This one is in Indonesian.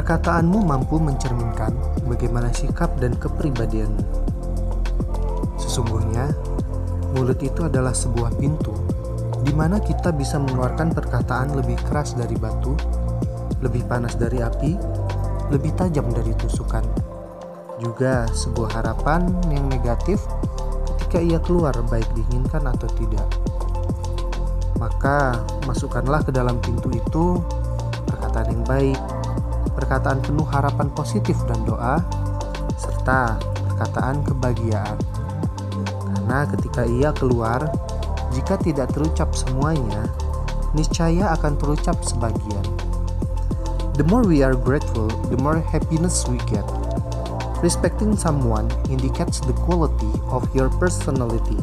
Perkataanmu mampu mencerminkan bagaimana sikap dan kepribadianmu. Sesungguhnya, mulut itu adalah sebuah pintu di mana kita bisa mengeluarkan perkataan lebih keras dari batu, lebih panas dari api, lebih tajam dari tusukan. Juga sebuah harapan yang negatif ketika ia keluar baik diinginkan atau tidak. Maka masukkanlah ke dalam pintu itu perkataan yang baik, perkataan penuh harapan positif dan doa, serta perkataan kebahagiaan. Karena ketika ia keluar, jika tidak terucap semuanya, niscaya akan terucap sebagian. The more we are grateful, the more happiness we get. Respecting someone indicates the quality of your personality.